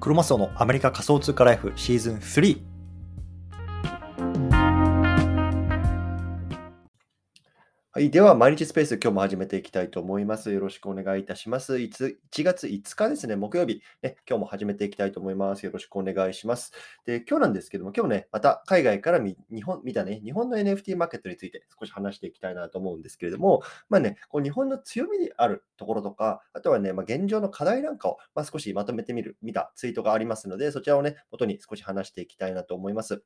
クロマスオのアメリカ仮想通貨ライフシーズン3はい。では、毎日スペース、今日も始めていきたいと思います。よろしくお願いいたします。いつ1月5日ですね、木曜日、ね、今日も始めていきたいと思います。よろしくお願いします。で、今日なんですけども、今日ね、また海外から見日本見たね、日本の NFT マーケットについて少し話していきたいなと思うんですけれども、まあね、こう日本の強みであるところとか、あとはね、まあ、現状の課題なんかを、まあ、少しまとめてみる、見たツイートがありますので、そちらをね、元に少し話していきたいなと思います。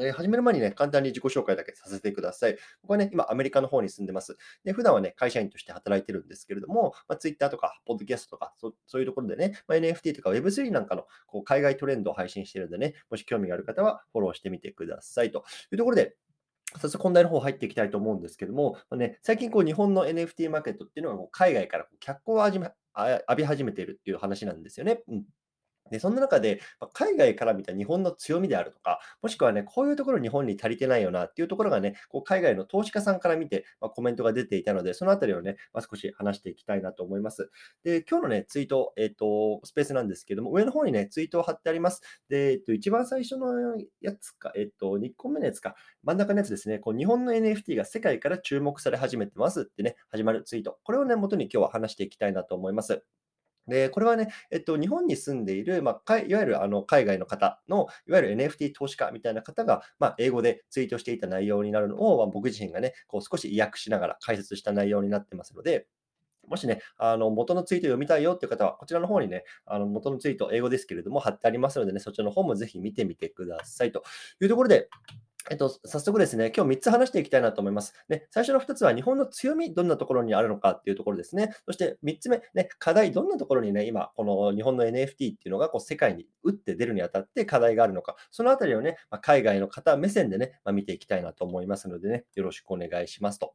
え始める前にね、簡単に自己紹介だけさせてください。僕はね、今、アメリカの方に住んでます。で、普段はね、会社員として働いてるんですけれども、まあ、Twitter とか、ポッドキャストとか、そそういうところでね、まあ、NFT とか Web3 なんかのこう海外トレンドを配信してるんでね、もし興味がある方はフォローしてみてください。というところで、早速本題の方入っていきたいと思うんですけども、まあね、最近こう日本の NFT マーケットっていうのがこう海外からこう脚光を浴び始めているっていう話なんですよね。うんで、そんな中で、ま海外から見た日本の強みであるとか、もしくはね、こういうところ日本に足りてないよなっていうところがね、こう海外の投資家さんから見て、まあ、コメントが出ていたので、そのあたりをね、まあ、少し話していきたいなと思います。で、今日のね、ツイート、えっ、と、スペースなんですけども、上の方にね、ツイートを貼ってあります。で、えっと、一番最初のやつか、えっと、2個目のやつか、真ん中のやつですね、こう日本の NFT が世界から注目され始めてますってね、始まるツイート。これをね、元に今日は話していきたいなと思います。で、これはね、えっと、日本に住んでいる、まあ、かいいわゆるあの海外の方の、いわゆる NFT 投資家みたいな方が、まあ、英語でツイートしていた内容になるのを、まあ、僕自身がね、こう少し意訳しながら解説した内容になってますので、もしね、あの元のツイート読みたいよっていう方は、こちらの方にね、あの元のツイート、英語ですけれども、貼ってありますのでね、そちらの方もぜひ見てみてくださいというところで、えっと、早速ですね、今日3つ話していきたいなと思います。ね、最初の2つは日本の強み、どんなところにあるのかっていうところですね。そして3つ目、ね、課題、どんなところにね、今、この日本の NFT っていうのがこう世界に打って出るにあたって課題があるのか、そのあたりをね、まあ、海外の方目線でね、まあ、見ていきたいなと思いますのでね、よろしくお願いしますと。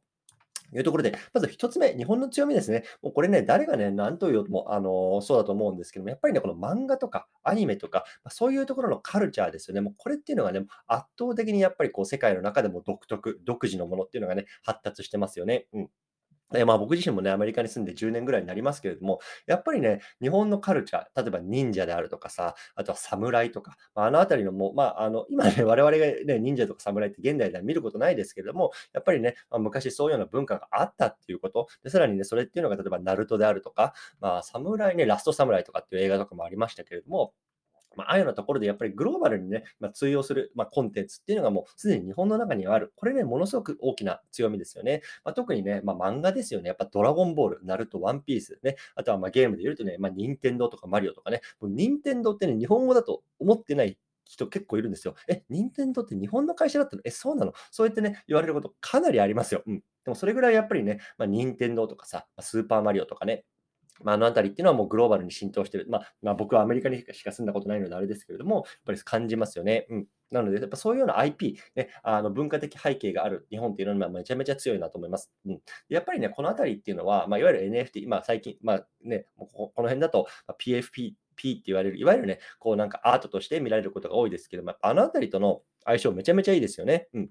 いうところで、まず1つ目、日本の強みですね。もうこれね、誰がね、何と言おうとも、あのそうだと思うんですけども、やっぱりね、この漫画とかアニメとか、まそういうところのカルチャーですよね。もうこれっていうのがね、圧倒的にやっぱりこう世界の中でも独特、独自のものっていうのがね、発達してますよね。うん。でまあ、僕自身もね、アメリカに住んで10年ぐらいになりますけれども、やっぱりね、日本のカルチャー、例えば忍者であるとかさ、あとは侍とか、まあ、あのあたりのもう、まあ、あの 今ね、我々がね、忍者とか侍って現代では見ることないですけれども、やっぱりね、まあ、昔そういうような文化があったっていうこと、でさらにね、それっていうのが例えば、ナルトであるとか、まあ、侍ね、ラスト侍とかっていう映画とかもありましたけれども、まあ、あいうようなところでやっぱりグローバルにね、まあ、通用する、まあ、コンテンツっていうのがもうすでに日本の中にはある。これね、ものすごく大きな強みですよね。まあ、特にね、ま、漫画ですよね。やっぱドラゴンボール、ナルト、ワンピース、ね。あとはまゲームで言うとね、まあ、任天堂とかマリオとかね。もう任天堂ってね、日本語だと思ってない人結構いるんですよ。え、任天堂って日本の会社だったの？え、そうなの？そうやってね、言われることかなりありますよ。うん。でもそれぐらいやっぱりね、まあ、任天堂とかさ、スーパーマリオとかね、まあ、あのあたりっていうのはもうグローバルに浸透してる。まあ、まあ、僕はアメリカにしか住んだことないのであれですけれども、やっぱり感じますよね。うん。なので、やっぱそういうような IP、ね、あの文化的背景がある日本っていうのはめちゃめちゃ強いなと思います。うん、やっぱりね、このあたりっていうのは、まあ、いわゆる NFT、まあ、最近、まあね、こここの辺だと PFP、P って言われる、いわゆるね、こうなんかアートとして見られることが多いですけども、あのあたりとの相性めちゃめちゃいいですよね。うん。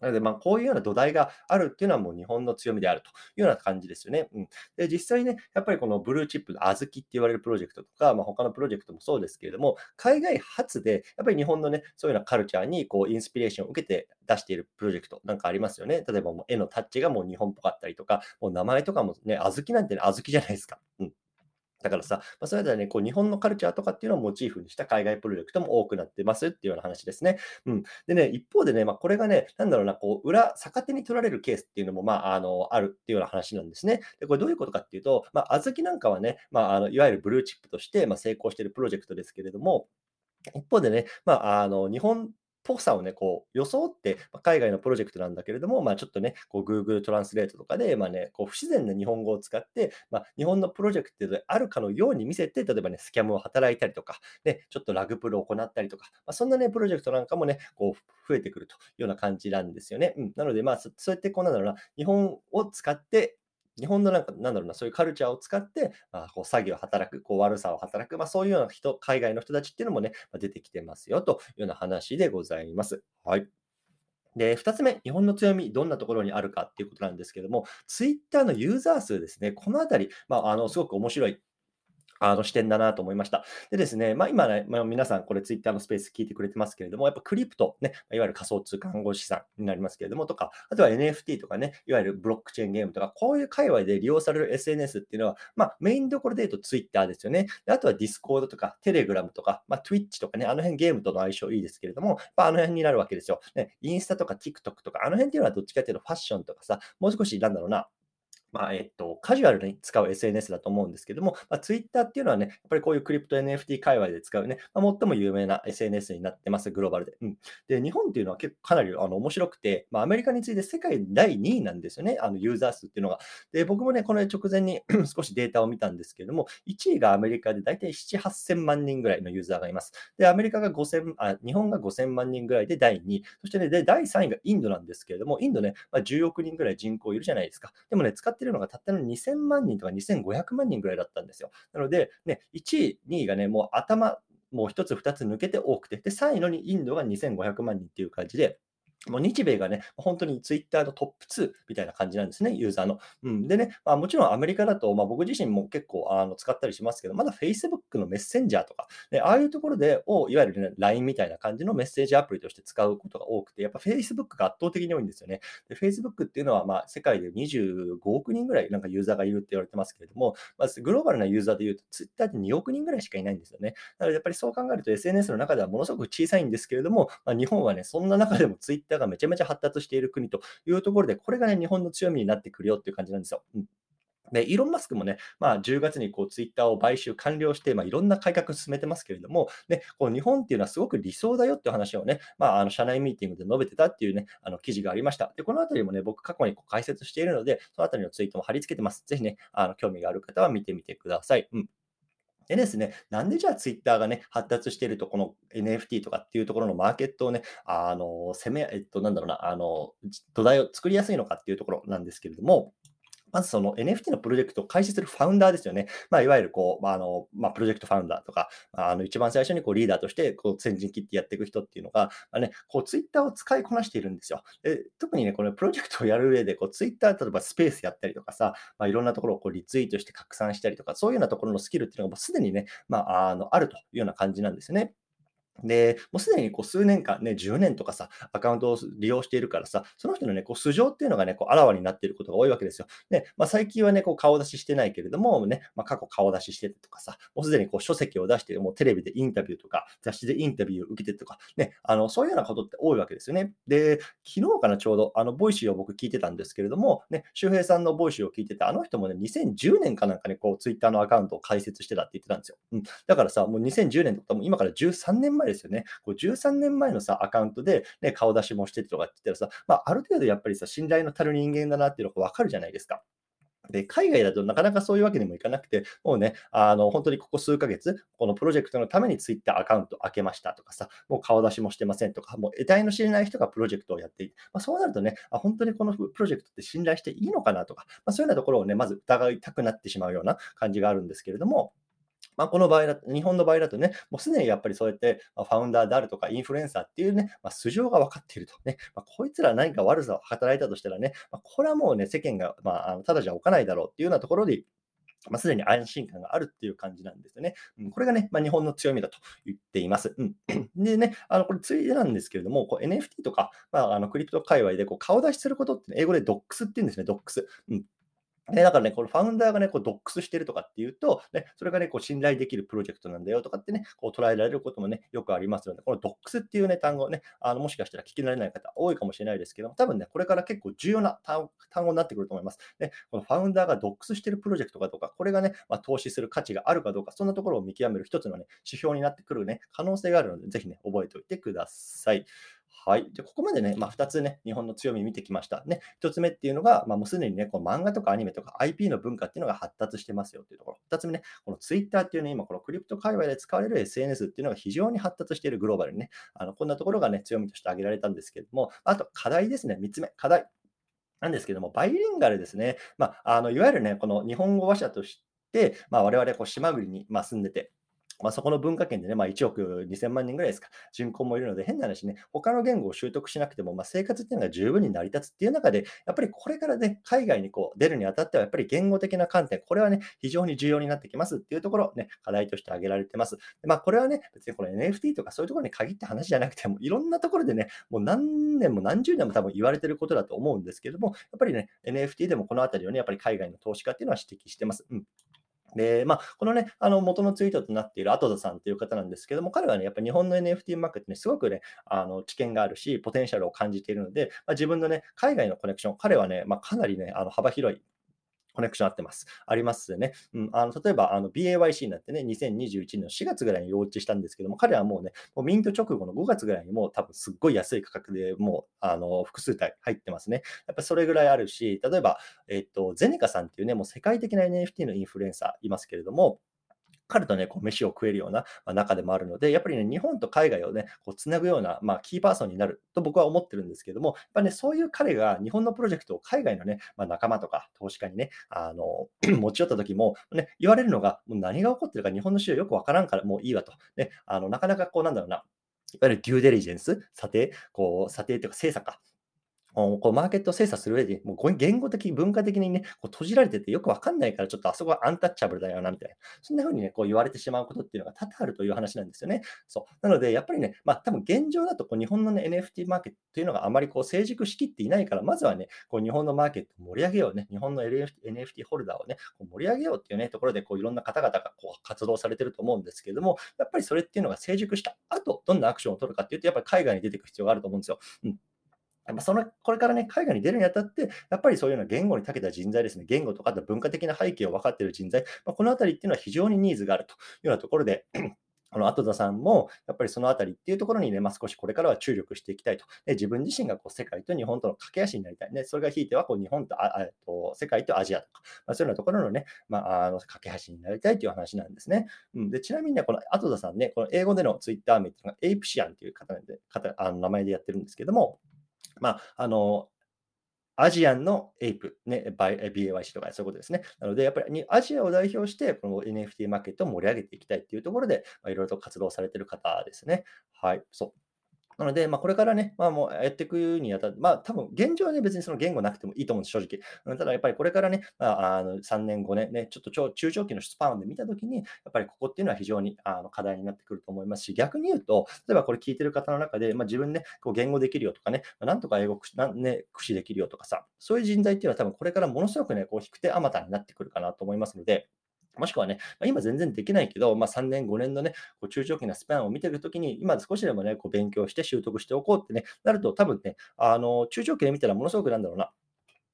なので、まあ、こういうような土台があるっていうのはもう日本の強みであるというような感じですよね。うん、で実際ね、やっぱりこのブルーチップの小豆って言われるプロジェクトとか、まあ、他のプロジェクトもそうですけれども、海外発でやっぱり日本のね、そういうようなカルチャーにこうインスピレーションを受けて出しているプロジェクトなんかありますよね。例えばもう絵のタッチがもう日本っぽかったりとか、もう名前とかもね、小豆なんてね、小豆じゃないですか。うんだからさ、まあ、それではね、こう日本のカルチャーとかっていうのをモチーフにした海外プロジェクトも多くなってますっていうような話ですね。うん。でね、一方でね、まあ、これがね、なんだろうな、こう、裏、逆手に取られるケースっていうのも、まあ、あの、あるっていうような話なんですね。で、これどういうことかっていうと、まあ、小豆なんかはね、まあ、あのいわゆるブルーチップとして、ま、成功しているプロジェクトですけれども、一方でね、まあ、あの日本ぽさをね、こう装って、海外のプロジェクトなんだけれども、まあ、ちょっとね、こう Google トランスレートとかで、まあね、こう不自然な日本語を使って、まあ、日本のプロジェクトであるかのように見せて、例えばね、スキャムを働いたりとか、ね、ちょっとラグプルを行ったりとか、まあ、そんなね、プロジェクトなんかもね、こう増えてくるというような感じなんですよね。うん、なので、まあ、そそうやってこうなんだろうな、日本を使って、日本のなんか、なんだろうな、そういうカルチャーを使って、まあ、こう詐欺を働く、こう悪さを働く、まあ、そういうような人、海外の人たちっていうのもね、まあ出てきてますよというような話でございます。はい。で、2つ目、日本の強み、どんなところにあるかっていうことなんですけども、ツイッターのユーザー数ですね、このあたり、まあ、あのすごく面白いあの視点だなと思いました。でですね、まあ、今ね、まあ、皆さんこれツイッターのスペース聞いてくれてますけれども、やっぱクリプト、ね、いわゆる仮想通貨暗号資産になりますけれども、とか、あとは NFT とかね、いわゆるブロックチェーンゲームとか、こういう界隈で利用される SNS っていうのは、まあ、メインどころで言うとツイッターですよね。であとは Discord とか Telegram とか、まあ、Twitch とかね、あの辺ゲームとの相性いいですけれども、まあ、あの辺になるわけですよ。ね、インスタとか TikTok とか、あの辺っていうのはどっちかっていうとファッションとかさ、もう少しなんだろうな、まあ、えっと、カジュアルに使う SNS だと思うんですけども、まあ、Twitter っていうのはね、やっぱりこういうクリプト NFT 界隈で使うね、まあ、最も有名な SNS になってます、グローバルで。うん、で、日本っていうのは結構かなりあの面白くて、まあ、アメリカに次いで世界第2位なんですよね、あのユーザー数っていうのが。で、僕もね、この直前に 少しデータを見たんですけども、1位がアメリカで大体7、8000万人ぐらいのユーザーがいます。で、アメリカが5000、あ日本が5000万人ぐらいで第2位。そしてね、で第3位がインドなんですけれども、インドね、まあ、10億人ぐらい人口いるじゃないですか。でもね、使っててるのがたったの2000万人とか2500万人ぐらいだったんですよ。なので、ね、1位、2位がね、もう頭、もう1つ、2つ抜けて多くて、で、3位のにインドが2500万人っていう感じで、もう日米がね、本当にツイッターのトップ2みたいな感じなんですね、ユーザーの。うん、でね、まあ、もちろんアメリカだと、まあ、僕自身も結構あの使ったりしますけど、まだ Facebook のメッセンジャーとか、ね、ああいうところでを、いわゆる、ね、LINE みたいな感じのメッセージアプリとして使うことが多くて、やっぱ Facebook が圧倒的に多いんですよね。で Facebook っていうのは、まあ、世界で25億人ぐらいなんかユーザーがいるって言われてますけれども、まずグローバルなユーザーで言うと、Twitter って2億人ぐらいしかいないんですよね。なので、やっぱりそう考えると SNS の中ではものすごく小さいんですけれども、まあ、日本はね、そんな中でも Twitter がめちゃめちゃ発達している国というところで、これがね、日本の強みになってくるよっていう感じなんですよ。うんで、イーロン・マスクもね、まあ、10月にこうツイッターを買収完了して、まあ、いろんな改革進めてますけれども、ね、こう日本っていうのはすごく理想だよっていう話をね、まあ、あの社内ミーティングで述べてたっていうね、あの記事がありました。で、このあたりもね、僕過去にこう解説しているので、そのあたりのツイートも貼り付けてます。ぜひね、あの興味がある方は見てみてください。うん。でですね、なんでじゃあツイッターがね、発達していると、この NFT とかっていうところのマーケットをね、あの、攻め、えっと、なんだろうな、あの、土台を作りやすいのかっていうところなんですけれども、まずその NFT のプロジェクトを開始するファウンダーですよね。まあ、いわゆるこう、まあ、の、まあ、プロジェクトファウンダーとか、あの、一番最初にこうリーダーとしてこう先陣切ってやっていく人っていうのが、まあね、こうツイッターを使いこなしているんですよ。で特にね、このプロジェクトをやる上で、こうツイッター、例えばスペースやったりとかさ、まあ、いろんなところをこうリツイートして拡散したりとか、そういうようなところのスキルっていうのがもうすでにね、まあ、あの、あるというような感じなんですよね。で、もうすでにこう数年間、ね、10年とかさ、アカウントを利用しているからさ、その人のね、こう素性っていうのがね、こうあらわになっていることが多いわけですよ。で、まあ、最近はね、こう顔出ししてないけれども、ね、まあ、過去顔出ししててとかさ、もうすでにこう書籍を出して、もうテレビでインタビューとか、雑誌でインタビューを受けてとか、ね、あの、そういうようなことって多いわけですよね。で、昨日かな、ちょうど、あの、ボイシーを僕聞いてたんですけれども、ね、周平さんのボイシーを聞いてて、あの人もね、2010年かなんかね、こう、ツイッターのアカウントを開設してたって言ってたんですよ。うん。だからさ、もう2010年とかも今から13年前ですよね。こう13年前のさ、アカウントで、ね、顔出しもしてとかって言ったらさ、まあ、ある程度やっぱりさ、信頼の足る人間だなっていうのがわかるじゃないですか。で、海外だとなかなかそういうわけにもいかなくて、もうね、あの、本当にここ数ヶ月、このプロジェクトのために Twitter アカウント開けましたとかさ、もう顔出しもしてませんとか、もう得体の知れない人がプロジェクトをやっていて、まあ、そうなるとね、あ、本当にこのプロジェクトって信頼していいのかなとか、まあ、そういうようなところをね、まず疑いたくなってしまうような感じがあるんですけれども、まあ、この場合だと、日本の場合だとね、もうすでにやっぱりそうやって、まファウンダーであるとか、インフルエンサーっていうね、まあ、素性が分かっているとね、まあ、こいつら何か悪さを働いたとしたらね、まあ、これはもうね、世間が、まあ、ただじゃ置かないだろうっていうようなところで、まあ、すでに安心感があるっていう感じなんですよね。うん、これがね、まあ、日本の強みだと言っています。うん、でね、あのこれついでなんですけれども、NFT とか、まあ、あのクリプト界隈でこう顔出しすることって、英語で DOX って言うんですね、DOX。うんで、だからね、このファウンダーがね、こうドックスしてるとかっていうと、ね、それがね、こう信頼できるプロジェクトなんだよとかってね、こう捉えられることもね、よくありますので、このドックスっていうね、単語ね、あのもしかしたら聞き慣れない方多いかもしれないですけども、多分ね、これから結構重要な単語になってくると思います。で、このファウンダーがドックスしてるプロジェクトかどうか、これがね、まあ、投資する価値があるかどうか、そんなところを見極める一つのね、指標になってくるね、可能性があるので、ぜひね、覚えておいてください。はい。じゃここまでね、まあ、2つね、日本の強み見てきました。ね、1つ目っていうのが、まあ、もうすでにね、この漫画とかアニメとか IP の文化っていうのが発達してますよっていうところ。2つ目ね、この Twitter っていうね、今このクリプト界隈で使われる SNS っていうのが非常に発達しているグローバルにね、あのこんなところがね、強みとして挙げられたんですけども、あと課題ですね、3つ目、課題。なんですけども、バイリンガルですね。まあ、あのいわゆるね、この日本語話者として、まあ、我々こう島国に、ま住んでて、まあ、そこの文化圏でね、まあ、1億2000万人ぐらいですか、人口もいるので、変な話ね、他の言語を習得しなくても、まあ、生活っていうのが十分に成り立つっていう中で、やっぱりこれからね、海外にこう出るにあたっては、やっぱり言語的な観点、これはね、非常に重要になってきますっていうところ、ね、課題として挙げられてます。でまあ、これはね、別にこの NFT とかそういうところに限った話じゃなくても、いろんなところでね、もう何年も何十年も多分言われてることだと思うんですけども、やっぱりね、NFT でもこのあたりをね、やっぱり海外の投資家っていうのは指摘してます。うんで、まあ、このね、あの元のツイートとなっているアトザさんという方なんですけども、彼はね、やっぱり日本の NFT マーケットにすごくね、あの知見があるし、ポテンシャルを感じているので、まあ、自分のね、海外のコネクション、彼はね、まあ、かなりね、あの幅広いコネクションあってます。ありますね。うん、あの例えばあの BAYC になってね、2021年の4月ぐらいにローチしたんですけども、彼はもうね、もうミント直後の5月ぐらいにもう多分すっごい安い価格でもうあの複数体入ってますね。やっぱそれぐらいあるし、例えば、えっと、ゼネカさんっていうね、もう世界的な NFT のインフルエンサーいますけれども、彼とね、こう飯を食えるような、ま中でもあるので、やっぱりね、日本と海外をね、こうつなぐような、まあ、キーパーソンになると僕は思ってるんですけども、やっぱね、そういう彼が日本のプロジェクトを海外のね、まあ、仲間とか投資家にね、あの 持ち寄った時も、ね、言われるのが、もう何が起こってるか日本の市場よくわからんからもういいわと。ね、あのなかなかこうなんだろうな、いわゆるデューデリジェンス、査定、こう査定というか精査か、こうマーケットを精査する上で、もう言語的、文化的にね、こう閉じられててよくわかんないから、ちょっとあそこはアンタッチャブルだよな、みたいな。そんな風にね、こう言われてしまうことっていうのが多々あるという話なんですよね。そう。なので、やっぱりね、まあ多分現状だとこう日本のね、NFT マーケットというのがあまりこう成熟しきっていないから、まずはね、こう日本のマーケットを盛り上げようね、日本の NFT, ホルダーをね、こう盛り上げようっていうね、ところでこういろんな方々がこう活動されてると思うんですけれども、やっぱりそれっていうのが成熟した後、どんなアクションを取るかっていうと、やっぱり海外に出てく必要があると思うんですよ。うんやっぱそのこれからね、海外に出るにあたって、やっぱりそういうような言語に長けた人材ですね、言語とか文化的な背景を分かっている人材、まあ、このあたりっていうのは非常にニーズがあるというようなところで、あの、後田さんも、やっぱりそのあたりっていうところにね、まあ、少しこれからは注力していきたいと。で自分自身がこう世界と日本との駆け足になりたい。ね、それがひいてはこう日本とああと世界とアジアとか、まあ、そういうようなところのね、まあ、あの架け橋になりたいという話なんですね。うん、でちなみにね、この後田さんね、この英語でのツイッター名っていうのがエイプシアンという方で方あの名前でやってるんですけども、まあ、あの、アジアンのエイプ、ね、BAYC とかそういうことですね。なので、やっぱりアジアを代表して、この NFT マーケットを盛り上げていきたいっていうところで、まあ、いろいろと活動されている方ですね。はい、そう。なので、まあ、これからね、まあ、もうやっていくにあたって、まあ、多分現状はね、別にその言語なくてもいいと思うんです、正直。ただ、やっぱりこれからね、まあ、あの3年、5年ね、ちょっと超中長期のスパンで見たときに、やっぱりここっていうのは非常にあの課題になってくると思いますし、逆に言うと、例えばこれ聞いてる方の中で、まあ、自分ね、こう言語できるよとかね、なんとか英語な、ね、駆使できるよとかさ、そういう人材っていうのは多分これからものすごくね、こう、引く手あまたになってくるかなと思いますので、もしくはね、まあ、今全然できないけど、まあ、3年、5年のね、こう中長期なスパンを見てるときに、今少しでもね、こう勉強して習得しておこうってね、なると、多分ね、あの中長期で見たらものすごくなんだろうな、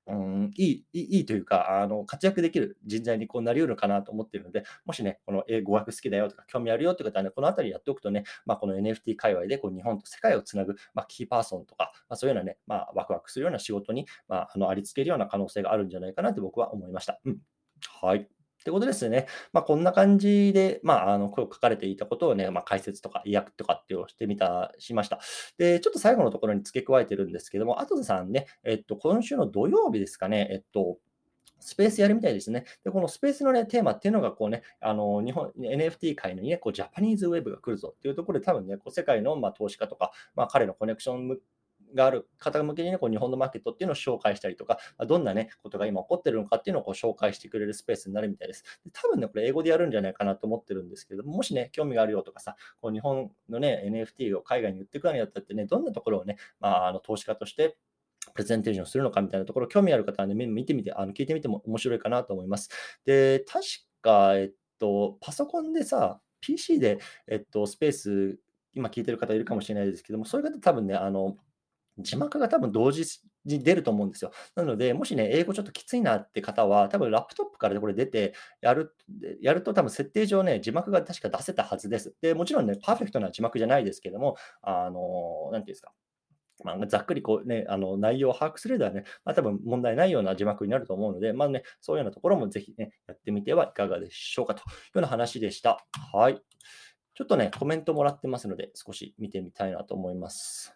うん、いいいいというか、あの活躍できる人材にこうなりうるかなと思っているので、もしね、この英語学好きだよとか、興味あるよって方はね、このあたりやっておくとね、まあ、この NFT 界隈でこう日本と世界をつなぐ、まあ、キーパーソンとか、まあ、そういうようなね、まあ、ワクワクするような仕事に、まあ、あのありつけるような可能性があるんじゃないかなと僕は思いました。うん、はい。ってことですね。まあ、こんな感じで、まあ、あの、書かれていたことをね、まあ、解説とか、意訳とかっていうをしてみた、しました。で、ちょっと最後のところに付け加えてるんですけども、あとでさんね、えっと、今週の土曜日ですかね、えっと、スペースやるみたいですね。で、このスペースのね、テーマっていうのが、こうね、あの、日本、NFT 界のね、こう、ジャパニーズウェブが来るぞっていうところで、多分ね、こう世界の、まあ、投資家とか、まあ、彼のコネクションがある方向けに、ね、こう日本のマーケットっていうのを紹介したりとか、どんな、ね、ことが今起こってるのかっていうのをこう紹介してくれるスペースになるみたいです。で多分ね、これ英語でやるんじゃないかなと思ってるんですけども、もしね、興味があるよとかさ、こう日本のね、NFT を海外に売っていくにあたってね、どんなところをね、まあ、あの投資家としてプレゼンテーションするのかみたいなところ、興味ある方はね、見てみて、あの聞いてみても面白いかなと思います。で、確か、えっと、パソコンでさ、PC で、えっと、スペース、今聞いてる方いるかもしれないですけども、そういう方多分ね、あの、字幕が多分同時に出ると思うんですよ。なので、もしね、英語ちょっときついなって方は、多分ラップトップからこれ出てやる、やると多分設定上ね、字幕が確か出せたはずです。で、もちろんね、パーフェクトな字幕じゃないですけども、あの、なんていうんですか。まあ、ざっくりこうね、あの内容を把握すればね、まあ、多分問題ないような字幕になると思うので、まあね、そういうようなところもぜひね、やってみてはいかがでしょうかというような話でした。はい。ちょっとね、コメントもらってますので、少し見てみたいなと思います。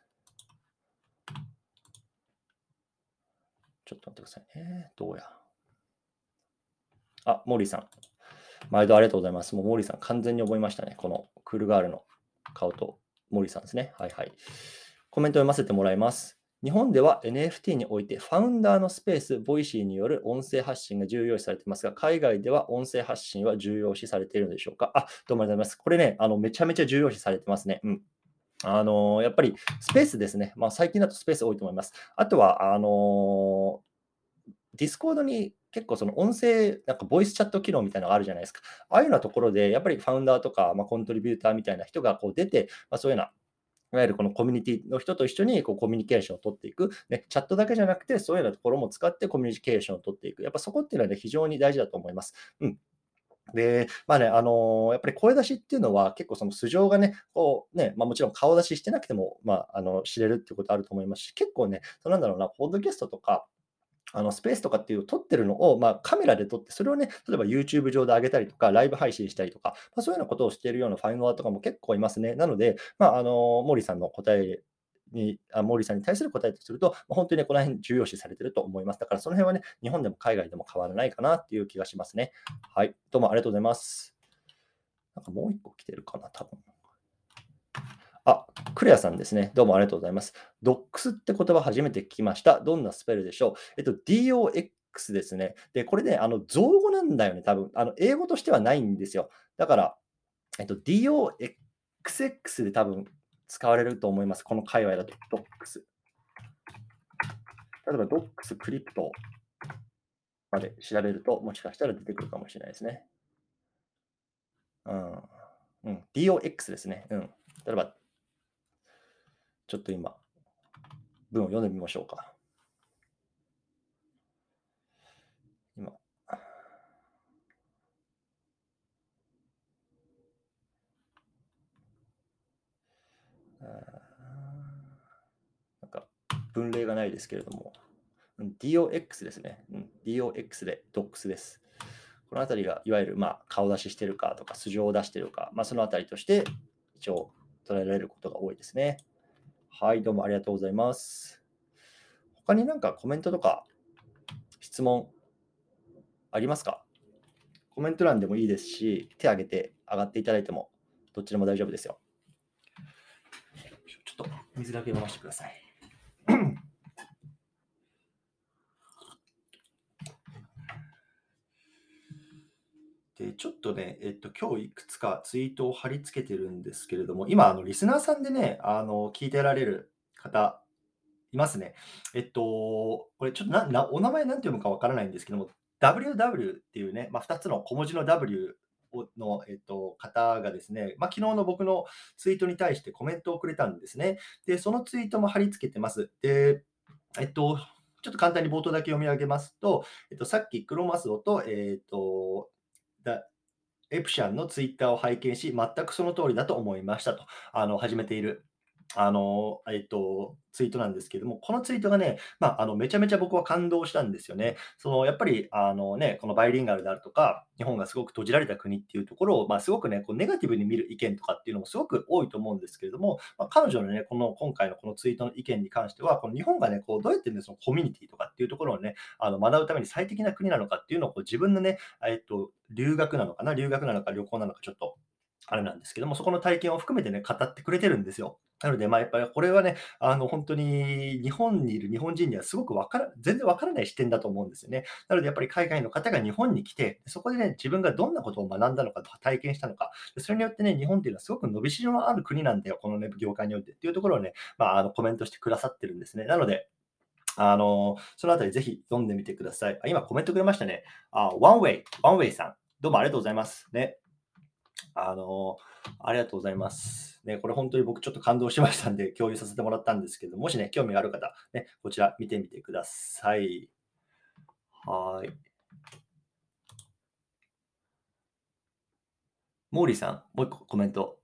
ちょっと待ってくださいね。どうや。あ、モーリーさん。毎度ありがとうございます。もうモーリーさん完全に覚えましたね。このクールガールの顔とモーリーさんですね。はいはい。コメント読ませてもらいます。日本では NFT においてファウンダーのスペース、ボイシーによる音声発信が重要視されていますが、海外では音声発信は重要視されているのでしょうか？あ、どうもありがとうございます。これね、あのめちゃめちゃ重要視されてますね。うん。あの、やっぱりスペースですね。まあ、最近だとスペース多いと思います。あとは、あのー、ディスコードに結構その音声、なんかボイスチャット機能みたいなのがあるじゃないですか。ああいうようなところで、やっぱりファウンダーとか、まあ、コントリビューターみたいな人がこう出て、まあ、そういうようないわゆるこのコミュニティの人と一緒にこうコミュニケーションを取っていく、ね、チャットだけじゃなくて、そういうようなところも使ってコミュニケーションを取っていく。やっぱそこっていうのは、ね、非常に大事だと思います。うん、で、まあね、あのー、やっぱり声出しっていうのは、結構その素性がね、こうね、まあもちろん顔出ししてなくても、まあ、あの、知れるっていうことあると思いますし、結構ね、なんだろうな、ポッドキャストとか、あのスペースとかっていう撮ってるのを、まあ、カメラで撮って、それをね、例えば YouTube 上で上げたりとか、ライブ配信したりとか、まあ、そういうようなことをしているようなファインワーとかも結構いますね。なので、まあ、あの、モーリーさんの答えに、あモーリーさんに対する答えとすると、本当に、ね、この辺重要視されてると思います。だからその辺はね、日本でも海外でも変わらないかなっていう気がしますね。はい。どうもありがとうございます。なんかもう一個来てるかな、多分。あ、クレアさんですね。どうもありがとうございます。ドックスって言葉初めて聞きました。どんなスペルでしょうえっと、DOX ですね。で、これね、あの、造語なんだよね、多分。あの、英語としてはないんですよ。だから、えっと、DOXX で多分使われると思います。この界隈だと、DOCS。例えば、DOCS クリプトまで調べると、もしかしたら出てくるかもしれないですね。うん。うん、DOX ですね。うん。例えば、ちょっと今、文を読んでみましょうか。今。なん分類がないですけれども、DOX ですね。うん、DOX で DOX です。このあたりがいわゆるまあ顔出ししてるかとか素性を出してるか、まあ、そのあたりとして一応捉えられることが多いですね。はい、どうもありがとうございます。他になんかコメントとか質問ありますか？コメント欄でもいいですし、手挙げて上がっていただいてもどっちでも大丈夫ですよ。ちょっと水だけ飲ませてください。で、ちょっとね、えっと、今日いくつかツイートを貼り付けてるんですけれども、今、あの、リスナーさんでね、あの、聞いてられる方、いますね。えっと、これちょっとな、なお名前なんて読むかわからないんですけども、WW っていうね、まあ、2つの小文字の W の、えっと、方がですね、まあ、昨日の僕のツイートに対してコメントをくれたんですね。で、そのツイートも貼り付けてます。で、えっと、ちょっと簡単に冒頭だけ読み上げますと、えっと、さっきクロマスオと、えっと、だエプシャンのツイッターを拝見し、全くその通りだと思いましたと、あの始めている。あの、えっと、ツイートなんですけども、このツイートがね、まあ、あの、めちゃめちゃ僕は感動したんですよね。その、やっぱり、あのね、このバイリンガルであるとか、日本がすごく閉じられた国っていうところを、まあ、すごくね、こうネガティブに見る意見とかっていうのもすごく多いと思うんですけれども、まあ、彼女のね、この今回のこのツイートの意見に関しては、この日本がね、こうどうやってね、そのコミュニティとかっていうところをね、あの学ぶために最適な国なのかっていうのをこう自分のね、えっと、留学なのかな、留学なのか旅行なのかちょっとあれなんですけども、そこの体験を含めてね、語ってくれてるんですよ。なので、まあ、やっぱりこれはね、あの、本当に日本にいる日本人にはすごくわから全然わからない視点だと思うんですよね。なので、やっぱり海外の方が日本に来て、そこでね、自分がどんなことを学んだのかとか体験したのか、それによってね、日本っていうのはすごく伸びしろのある国なんだよ、このね、業界においてっていうところをね、まあ、あのコメントしてくださってるんですね。なので、あの、そのあたりぜひ読んでみてください。あ今コメントくれましたね。あ、ワンウェイ、ワンウェイさん。どうもありがとうございます。ね。あの、ありがとうございます。ね、これ本当に僕ちょっと感動しましたんで 共有させてもらったんですけど、もしね、興味がある方、ね、こちら見てみてください。はい。モーリーさん、もう一個コメント。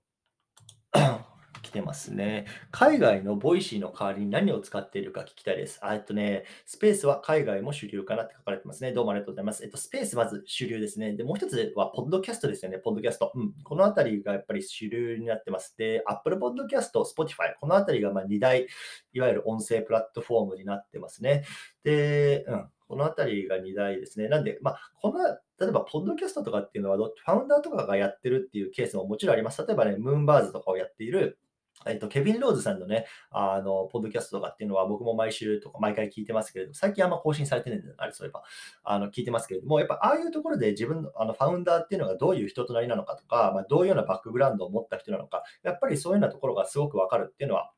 来てますね。海外のボイシーの代わりに何を使っているか聞きたいです。あえっとね、スペースは海外も主流かなって書かれてますね。どうもありがとうございます。えっと、スペースまず主流ですね。で、もう一つは、ポッドキャストですよね。ポッドキャスト。うん。このあたりがやっぱり主流になってます。で、Apple Podcast、Spotify、このあたりがま2大、いわゆる音声プラットフォームになってますね。で、うん。このあたりが2大ですね。なんで、まあ、この、例えば、ポッドキャストとかっていうのは、ファウンダーとかがやってるっていうケースももちろんあります。例えばね、ムーンバーズとかをやっている、えっと、ケビン・ローズさんのね、あの、ポッドキャストとかっていうのは僕も毎週とか毎回聞いてますけれども、最近あんま更新されてないんで、あれそういえば、あの、聞いてますけれども、やっぱああいうところで自分の、あの、ファウンダーっていうのがどういう人となりなのかとか、まあ、どういうようなバックグラウンドを持った人なのか、やっぱりそういうようなところがすごくわかるっていうのは、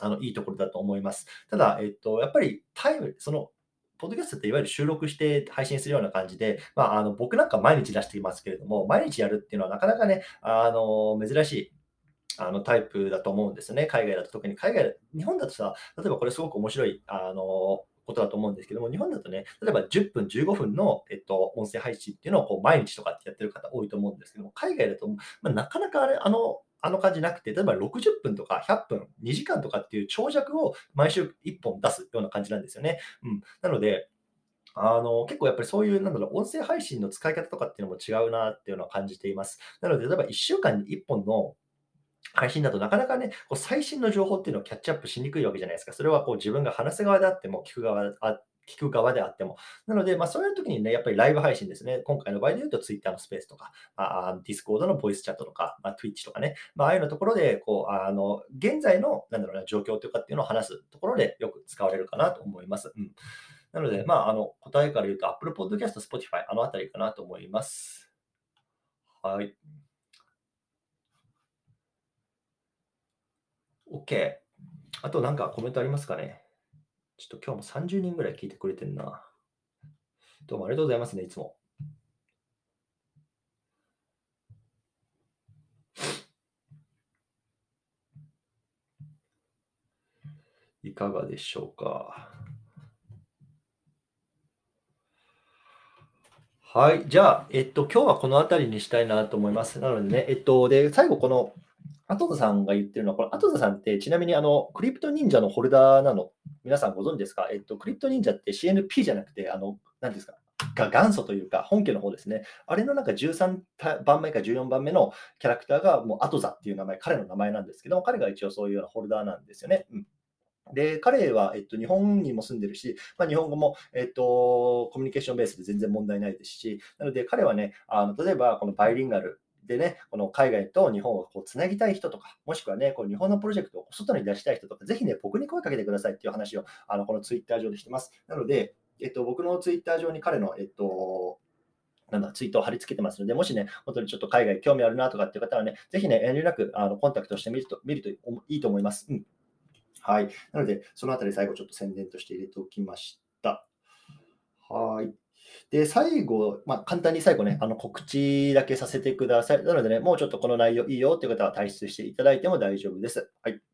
あの、いいところだと思います。ただ、えっと、やっぱりタイム、その、ポッドキャストっていわゆる収録して配信するような感じで、まあ、あの僕なんか毎日出していますけれども、毎日やるっていうのはなかなかね、あの珍しいあのタイプだと思うんですね。海外だと特に海外、日本だとさ、例えばこれすごく面白い、あのことだと思うんですけども、日本だとね、例えば10分、15分の、えっと、音声配信っていうのをこう毎日とかってやってる方多いと思うんですけども、海外だと、まあ、なかなかあれ、あの、あの感じなくて、例えば60分とか100分、2時間とかっていう長尺を毎週1本出すような感じなんですよね。うん。なので、あの、結構やっぱりそういう、なんだろう、音声配信の使い方とかっていうのも違うなっていうのは感じています。なので、例えば1週間に1本の配信だとなかなかね、こう最新の情報っていうのをキャッチアップしにくいわけじゃないですか。それはこう自分が話す側であっても、聞く側あ聞く側であっても。なので、まあ、そういう時にね、やっぱりライブ配信ですね。今回の場合で言うと、Twitter のスペースとか、あ Discord のボイスチャットとか、まあ、Twitch とかね、まあ、ああいうのところで、こう、あの、現在の、なんだろうな、状況というかっていうのを話すところでよく使われるかなと思います。うん。なので、まあ、あの、答えから言うと、Apple Podcast、Spotify、あのあたりかなと思います。はい。OK。あとなんかコメントありますかね？ちょっと今日も30人ぐらい聞いてくれてんな。どうもありがとうございますね、いつも。いかがでしょうか？はい。じゃあ、えっと、今日はこの辺りにしたいなと思います。なのでね、えっと、で、最後、このアトザさんが言ってるのは、これ、アトザさんってちなみにあの、クリプト忍者のホルダーなの、皆さんご存知ですか？えっと、クリプト忍者って CNP じゃなくて、あの、何ですか？が元祖というか、本家の方ですね。あれのなんか13番目か14番目のキャラクターが、もうアトザっていう名前、彼の名前なんですけど、彼が一応そういうようなホルダーなんですよね。うんで、彼は、えっと、日本にも住んでるし、まあ、日本語も、えっと、コミュニケーションベースで全然問題ないですし、なので彼はね、あの例えばこのバイリンガルでね、この海外と日本をこうつなぎたい人とか、もしくはね、こう日本のプロジェクトを外に出したい人とか、ぜひね、僕に声かけてくださいっていう話を、あのこのツイッター上でしてます。なので、えっと、僕のツイッター上に彼の、えっと、なんだ、ツイートを貼り付けてますので、もしね、本当にちょっと海外興味あるなとかっていう方はね、ぜひね、遠慮なくあのコンタクトしてみると見るといいと思います。うん。はい。なので、そのあたり最後ちょっと宣伝として入れておきました。はい。で、最後、まあ、簡単に最後ね、あの告知だけさせてください。なのでね、もうちょっとこの内容いいよっていう方は退出していただいても大丈夫です。はい。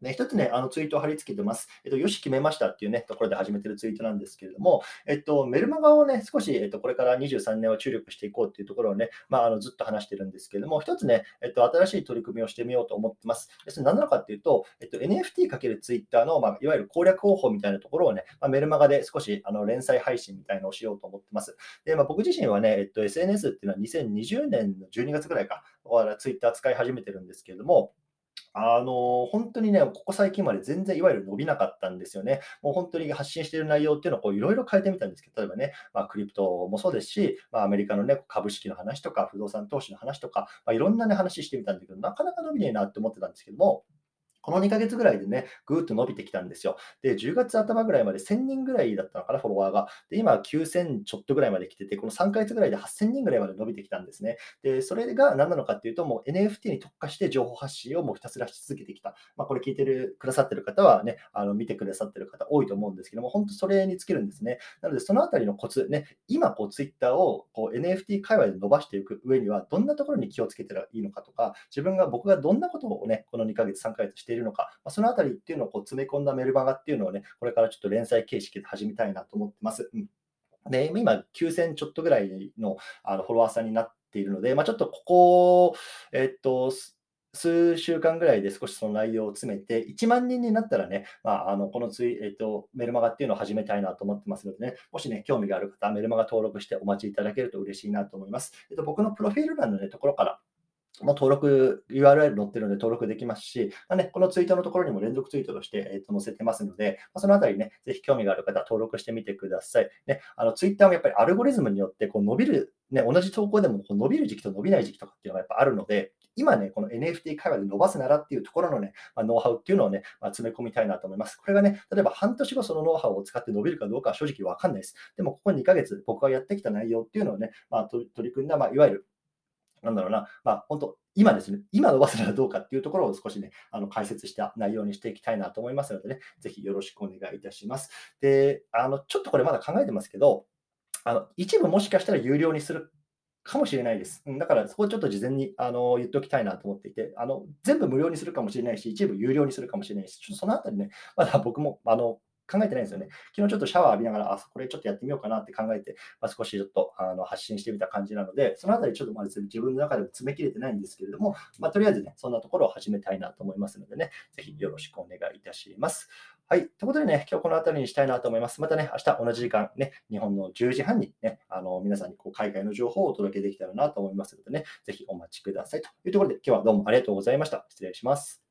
ね、一つね、あのツイートを貼り付けてます。えっと、よし、決めましたっていうね、ところで始めてるツイートなんですけれども、えっと、メルマガをね、少し、えっと、これから23年は注力していこうっていうところをね、まあ、あのずっと話してるんですけれども、一つね、えっと、新しい取り組みをしてみようと思ってます。でそれ何なのかっていうと、えっと、NFT× ツイッターの、まあ、いわゆる攻略方法みたいなところをね、まあ、メルマガで少しあの連載配信みたいなのをしようと思ってます。で、まあ、僕自身はね、えっと、SNS っていうのは2020年の12月ぐらいか、ツイッター使い始めてるんですけれども、あの、本当にね、ここ最近まで全然いわゆる伸びなかったんですよね。もう本当に発信している内容っていうのをこういろいろ変えてみたんですけど、例えばね、まあ、クリプトもそうですし、まあ、アメリカのね、株式の話とか、不動産投資の話とか、まあ、いろんなね、話してみたんだけど、なかなか伸びねえなって思ってたんですけども、この2ヶ月ぐらいでね、ぐーっと伸びてきたんですよ。で、10月頭ぐらいまで1000人ぐらいだったのかな、フォロワーが。で、今9000ちょっとぐらいまで来てて、この3ヶ月ぐらいで8000人ぐらいまで伸びてきたんですね。で、それが何なのかっていうと、もう NFT に特化して情報発信をもうひたすらし続けてきた。まあ、これ聞いてるくださってる方はね、あの見てくださってる方多いと思うんですけども、本当それに尽きるんですね。なので、そのあたりのコツ、ね、今こう Twitter をこう NFT 界隈で伸ばしていく上には、どんなところに気をつけたらいいのかとか、自分が、僕がどんなことをね、この2ヶ月、3ヶ月してているのか、まあ、そのあたりっていうのをこう詰め込んだメルマガっていうのをね、これからちょっと連載形式で始めたいなと思ってます。うん、で今、9000ちょっとぐらいのあのフォロワーさんになっているので、まあ、ちょっとここ、えっと、数週間ぐらいで少しその内容を詰めて、1万人になったらね、まあ、あのこのツイ、えっと、メルマガっていうのを始めたいなと思ってますのでね、もしね、興味がある方、メルマガ登録してお待ちいただけると嬉しいなと思います。えっと、僕のプロフィール欄の、ね、ところからもう登録、URL 載ってるので登録できますし、まあね、このツイートのところにも連続ツイートとして、えー、と載せてますので、まあ、そのあたりね、ぜひ興味がある方は登録してみてください。ね、あのツイッターもやっぱりアルゴリズムによってこう伸びる、ね、同じ投稿でもこう伸びる時期と伸びない時期とかっていうのがやっぱあるので、今ね、この NFT 会話で伸ばすならっていうところのね、まあ、ノウハウっていうのをね、まあ、詰め込みたいなと思います。これがね、例えば半年後そのノウハウを使って伸びるかどうかは正直わかんないです。でも、ここ2ヶ月僕がやってきた内容っていうのをね、まあ、取り組んだ、まあ、いわゆるなんだろうな、まあ、本当、今ですね、今伸ばすならどうかっていうところを少しね、あの解説した内容にしていきたいなと思いますのでね、ぜひよろしくお願いいたします。で、あの、ちょっとこれまだ考えてますけど、あの一部もしかしたら有料にするかもしれないです。だからそこをちょっと事前にあの言っておきたいなと思っていて、あの全部無料にするかもしれないし、一部有料にするかもしれないし、ちょっとそのあたりね、まだ僕もあの考えてないんですよね。昨日ちょっとシャワー浴びながら、あ、これちょっとやってみようかなって考えて、まあ、少しちょっとあの発信してみた感じなので、そのあたりちょっとまあ自分の中でも詰め切れてないんですけれども、まあ、とりあえずね、そんなところを始めたいなと思いますのでね、ぜひよろしくお願いいたします。はい。ということでね、今日この辺りにしたいなと思います。またね、明日同じ時間、ね、日本の10時半にね、あの皆さんにこう海外の情報をお届けできたらなと思いますのでね、ぜひお待ちください。というところで、今日はどうもありがとうございました。失礼します。